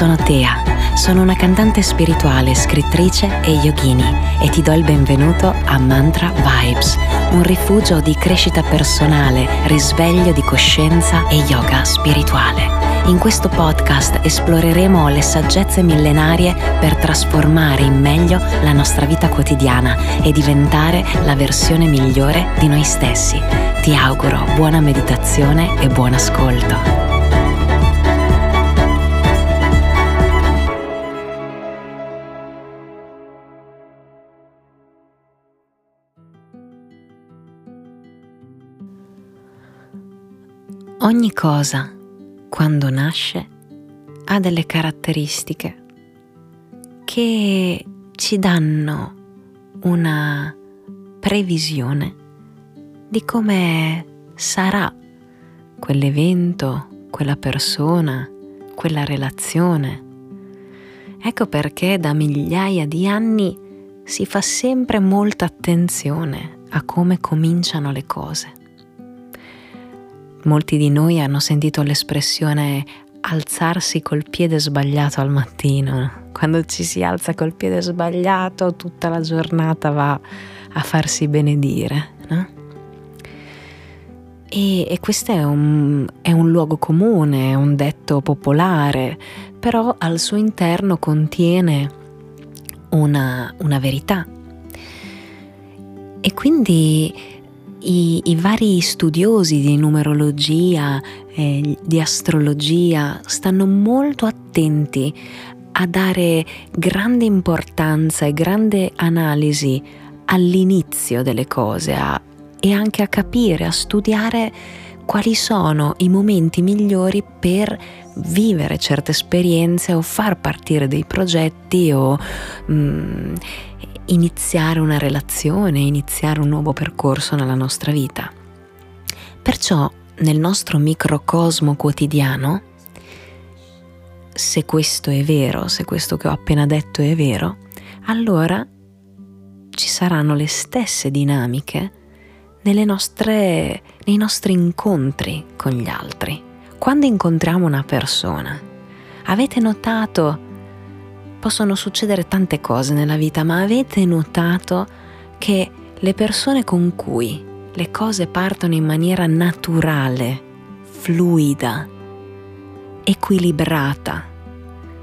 Sono Tea, sono una cantante spirituale, scrittrice e yogini e ti do il benvenuto a Mantra Vibes, un rifugio di crescita personale, risveglio di coscienza e yoga spirituale. In questo podcast esploreremo le saggezze millenarie per trasformare in meglio la nostra vita quotidiana e diventare la versione migliore di noi stessi. Ti auguro buona meditazione e buon ascolto. Ogni cosa, quando nasce, ha delle caratteristiche che ci danno una previsione di come sarà quell'evento, quella persona, quella relazione. Ecco perché da migliaia di anni si fa sempre molta attenzione a come cominciano le cose. Molti di noi hanno sentito l'espressione alzarsi col piede sbagliato al mattino. Quando ci si alza col piede sbagliato, tutta la giornata va a farsi benedire. No? E, e, questo è un, è un luogo comune, è un detto popolare, però al suo interno contiene una, una verità. E quindi i, i vari studiosi di numerologia, eh, di astrologia, stanno molto attenti a dare grande importanza e grande analisi all'inizio delle cose a, e anche a capire, a studiare quali sono i momenti migliori per vivere certe esperienze o far partire dei progetti o mh, mm, iniziare una relazione, iniziare un nuovo percorso nella nostra vita. Perciò nel nostro microcosmo quotidiano, se questo è vero, se questo che ho appena detto è vero, allora ci saranno le stesse dinamiche nostre, nei nostri incontri con gli altri. Quando incontriamo una persona, avete notato possono succedere tante cose nella vita, ma avete notato che le persone con cui le cose partono in maniera naturale, fluida, equilibrata,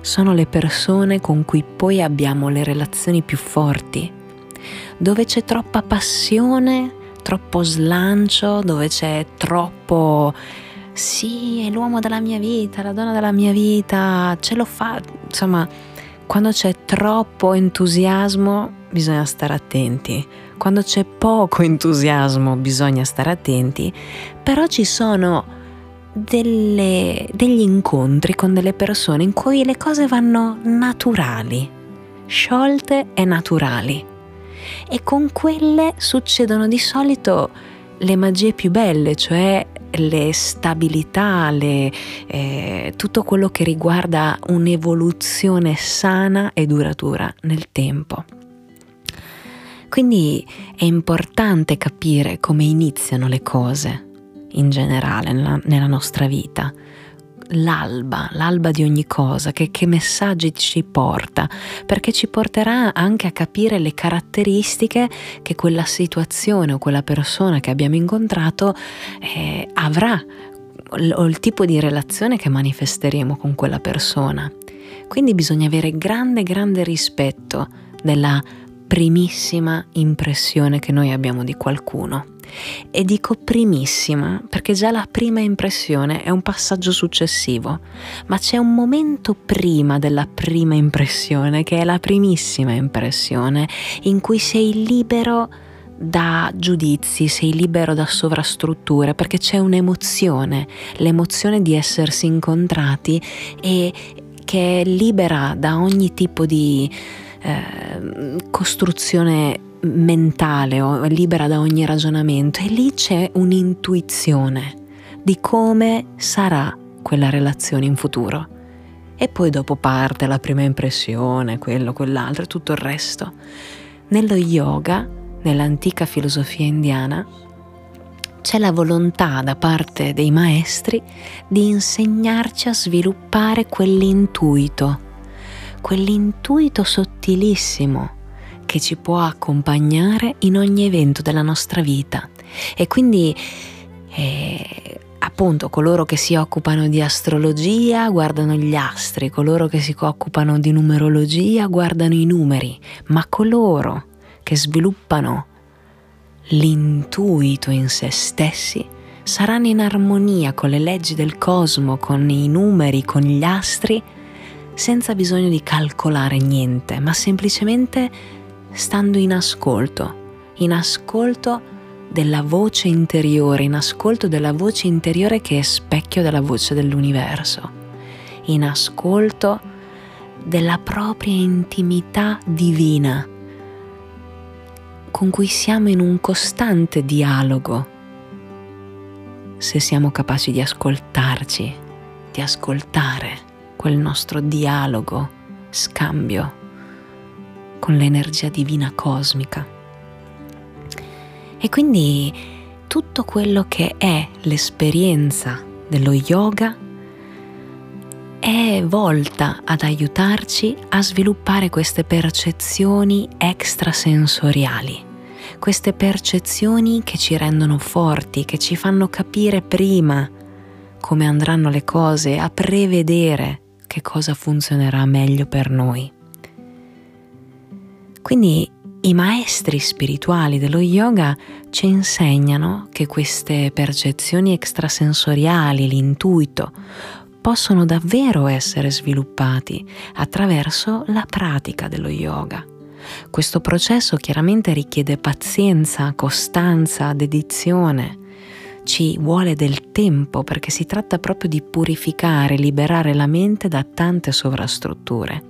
sono le persone con cui poi abbiamo le relazioni più forti, dove c'è troppa passione, troppo slancio, dove c'è troppo sì, è l'uomo della mia vita, la donna della mia vita, ce lo fa, insomma, quando c'è troppo entusiasmo bisogna stare attenti, quando c'è poco entusiasmo bisogna stare attenti, però ci sono delle, degli incontri con delle persone in cui le cose vanno naturali, sciolte e naturali. E con quelle succedono di solito le magie più belle, cioè le stabilità, le, eh, tutto quello che riguarda un'evoluzione sana e duratura nel tempo. Quindi è importante capire come iniziano le cose in generale nella, nella nostra vita, l'alba, l'alba di ogni cosa, che, che, messaggi ci porta, perché ci porterà anche a capire le caratteristiche che quella situazione o quella persona che abbiamo incontrato eh, avrà o il tipo di relazione che manifesteremo con quella persona. Quindi bisogna avere grande, grande rispetto della primissima impressione che noi abbiamo di qualcuno. E dico primissima perché già la prima impressione è un passaggio successivo, ma c'è un momento prima della prima impressione che è la primissima impressione in cui sei libero da giudizi, sei libero da sovrastrutture perché c'è un'emozione, l'emozione di essersi incontrati e che è libera da ogni tipo di eh, costruzione mentale o libera da ogni ragionamento e lì c'è un'intuizione di come sarà quella relazione in futuro. E poi dopo parte la prima impressione, quello, quell'altro e tutto il resto. Nello yoga, nell'antica filosofia indiana, c'è la volontà da parte dei maestri di insegnarci a sviluppare quell'intuito, quell'intuito sottilissimo che ci può accompagnare in ogni evento della nostra vita. E quindi eh, appunto coloro che si occupano di astrologia guardano gli astri, coloro che si occupano di numerologia guardano i numeri, ma coloro che sviluppano l'intuito in se stessi saranno in armonia con le leggi del cosmo, con i numeri, con gli astri, senza bisogno di calcolare niente, ma semplicemente stando in ascolto, in ascolto della voce interiore, in ascolto della voce interiore che è specchio della voce dell'universo, in ascolto della propria intimità divina con cui siamo in un costante dialogo se siamo capaci di ascoltarci, di ascoltare quel nostro dialogo, scambio con l'energia divina cosmica. E quindi tutto quello che è l'esperienza dello yoga è volta ad aiutarci a sviluppare queste percezioni extrasensoriali, queste percezioni che ci rendono forti, che ci fanno capire prima come andranno le cose, a prevedere che cosa funzionerà meglio per noi. Quindi i maestri spirituali dello yoga ci insegnano che queste percezioni extrasensoriali, l'intuito, possono davvero essere sviluppati attraverso la pratica dello yoga. Questo processo chiaramente richiede pazienza, costanza, dedizione, ci vuole del tempo perché si tratta proprio di purificare, liberare la mente da tante sovrastrutture,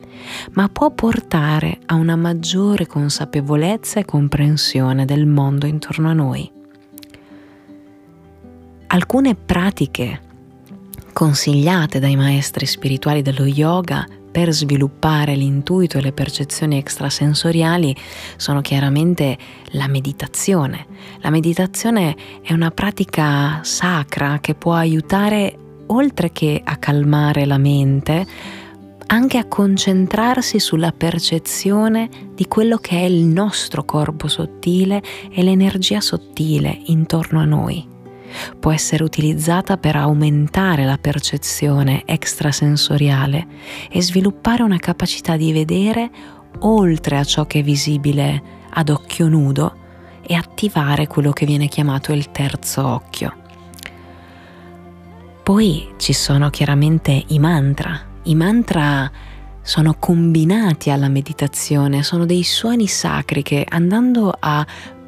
ma può portare a una maggiore consapevolezza e comprensione del mondo intorno a noi. Alcune pratiche consigliate dai maestri spirituali dello yoga per sviluppare l'intuito e le percezioni extrasensoriali sono chiaramente la meditazione. La meditazione è una pratica sacra che può aiutare, oltre che a calmare la mente, anche a concentrarsi sulla percezione di quello che è il nostro corpo sottile e l'energia sottile intorno a noi può essere utilizzata per aumentare la percezione extrasensoriale e sviluppare una capacità di vedere oltre a ciò che è visibile ad occhio nudo e attivare quello che viene chiamato il terzo occhio. Poi ci sono chiaramente i mantra. I mantra sono combinati alla meditazione, sono dei suoni sacri che andando a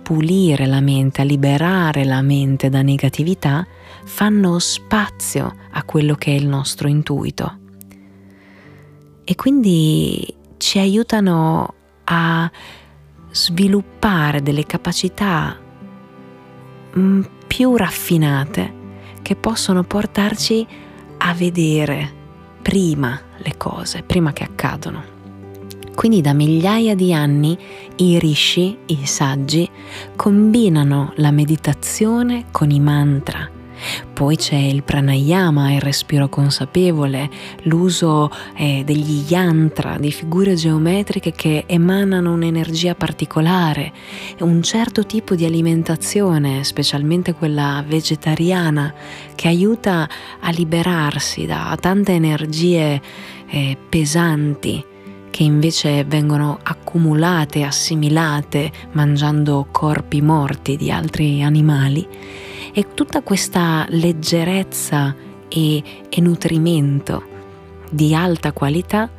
pulire la mente, a liberare la mente da negatività, fanno spazio a quello che è il nostro intuito. E quindi ci aiutano a sviluppare delle capacità mm, più raffinate che possono portarci a vedere prima le cose, prima che accadono. Quindi da migliaia di anni i rishi, i saggi, combinano la meditazione con i mantra. Poi c'è il pranayama, il respiro consapevole, l'uso eh, degli yantra, di figure geometriche che emanano un'energia particolare, un certo tipo di alimentazione, specialmente quella vegetariana, che aiuta a liberarsi da tante energie eh, pesanti che invece vengono accumulate, assimilate mangiando corpi morti di altri animali e tutta questa leggerezza e, e nutrimento di alta qualità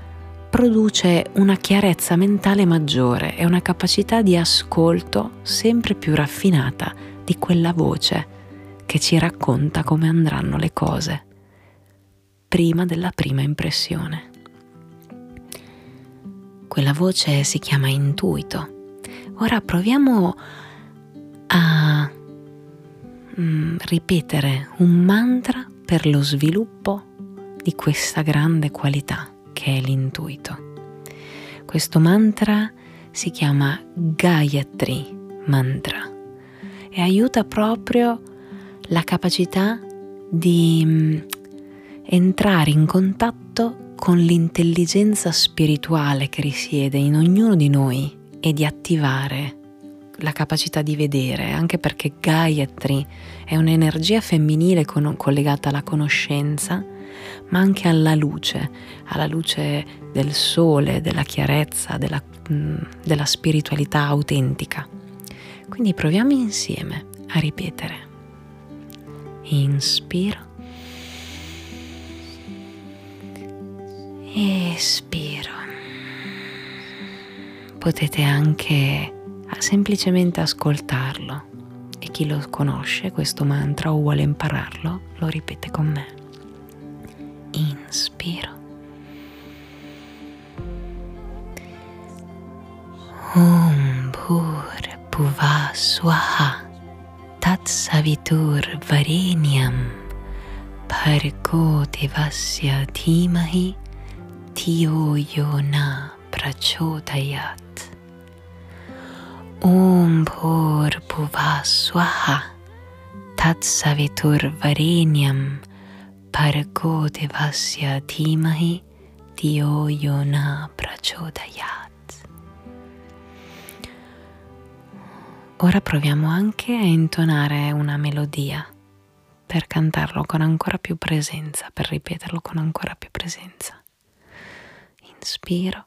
produce una chiarezza mentale maggiore e una capacità di ascolto sempre più raffinata di quella voce che ci racconta come andranno le cose prima della prima impressione. Quella voce si chiama intuito. Ora proviamo a mm, ripetere un mantra per lo sviluppo di questa grande qualità che è l'intuito. Questo mantra si chiama Gayatri Mantra e aiuta proprio la capacità di mm, entrare in contatto con l'intelligenza spirituale che risiede in ognuno di noi e di attivare la capacità di vedere, anche perché Gayatri è un'energia femminile con, collegata alla conoscenza, ma anche alla luce, alla luce del sole, della chiarezza, della, della spiritualità autentica. Quindi proviamo insieme a ripetere. Inspiro. Espiro. Potete anche semplicemente ascoltarlo e chi lo conosce questo mantra o vuole impararlo lo ripete con me. Inspiro. Om Bhur Bhuva Swaha Tat Savitur Vareniam Bhargo Devasya Dhimahi Tiyo Yona Prachodayat Om Bhur Bhuva Swaha Tat Savitur Varenyam Bhargo Devasya Dhimahi Dio Yona Prachodayat Ora proviamo anche a intonare una melodia per cantarlo con ancora più presenza, per ripeterlo con ancora più presenza. Inspiro.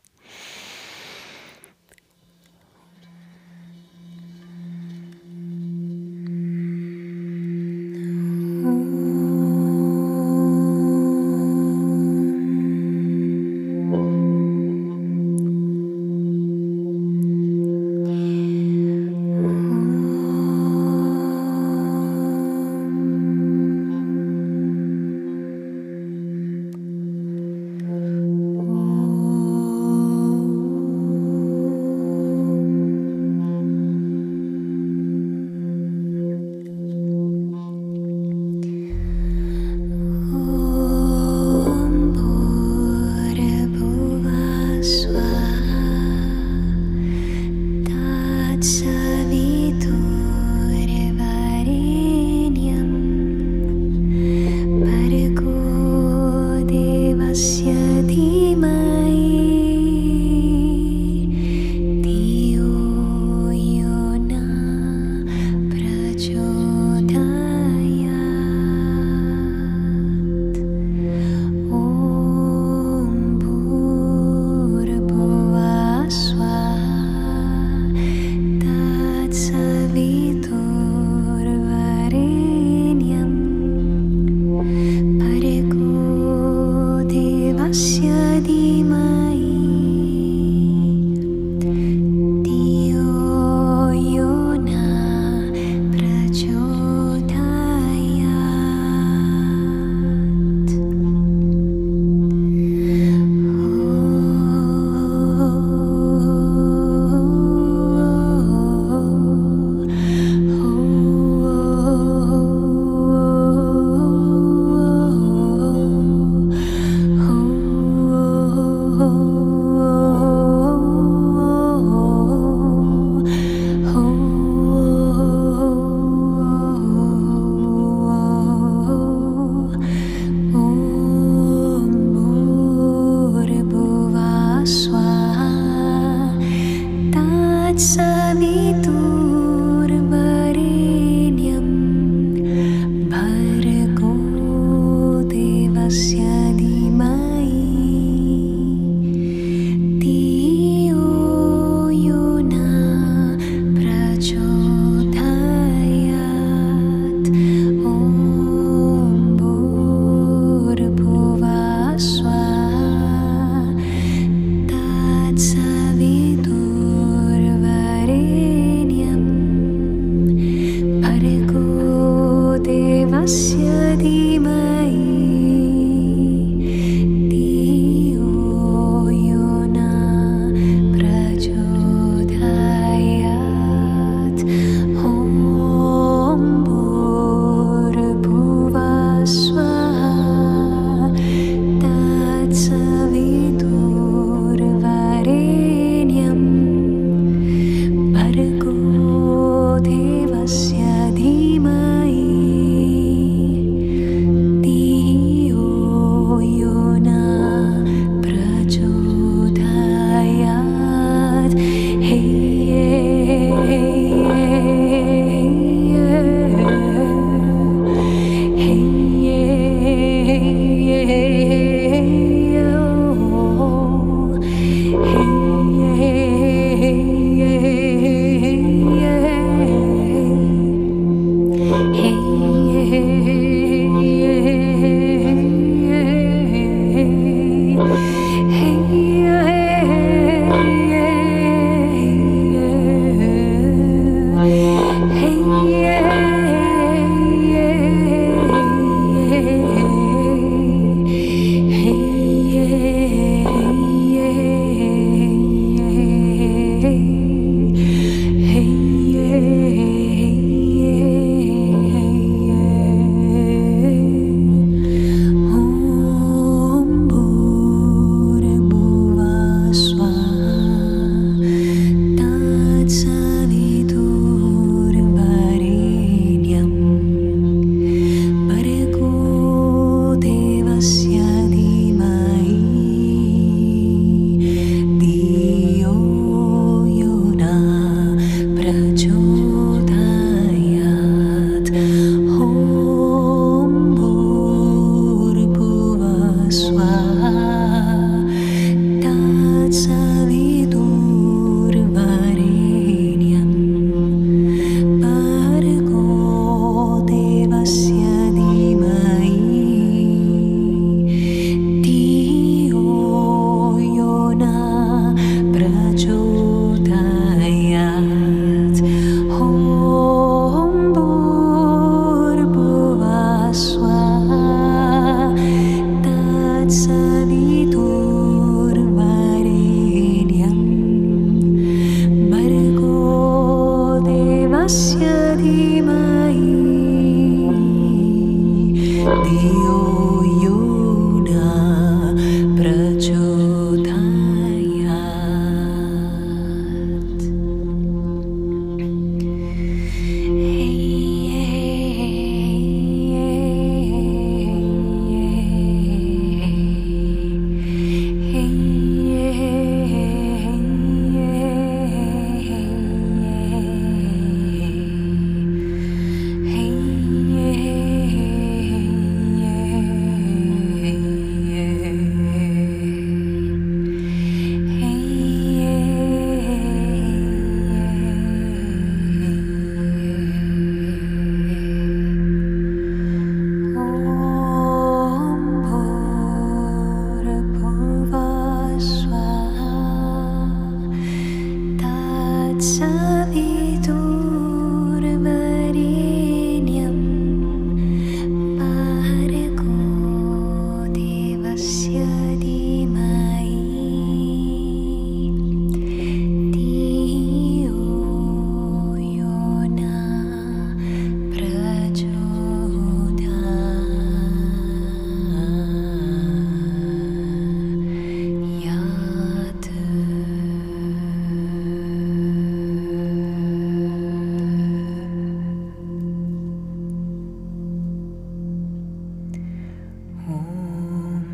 time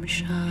Shine.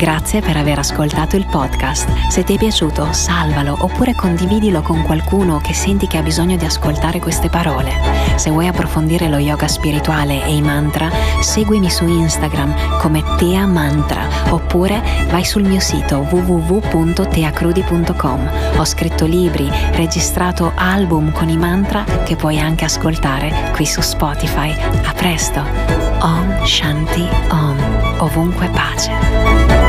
Grazie per aver ascoltato il podcast. Se ti è piaciuto, salvalo oppure condividilo con qualcuno che senti che ha bisogno di ascoltare queste parole. Se vuoi approfondire lo yoga spirituale e i mantra, seguimi su Instagram come Tea Mantra oppure vai sul mio sito www.teacrudi.com. Ho scritto libri, registrato album con i mantra che puoi anche ascoltare qui su Spotify. A presto! Om Shanti Om. Ovunque pace.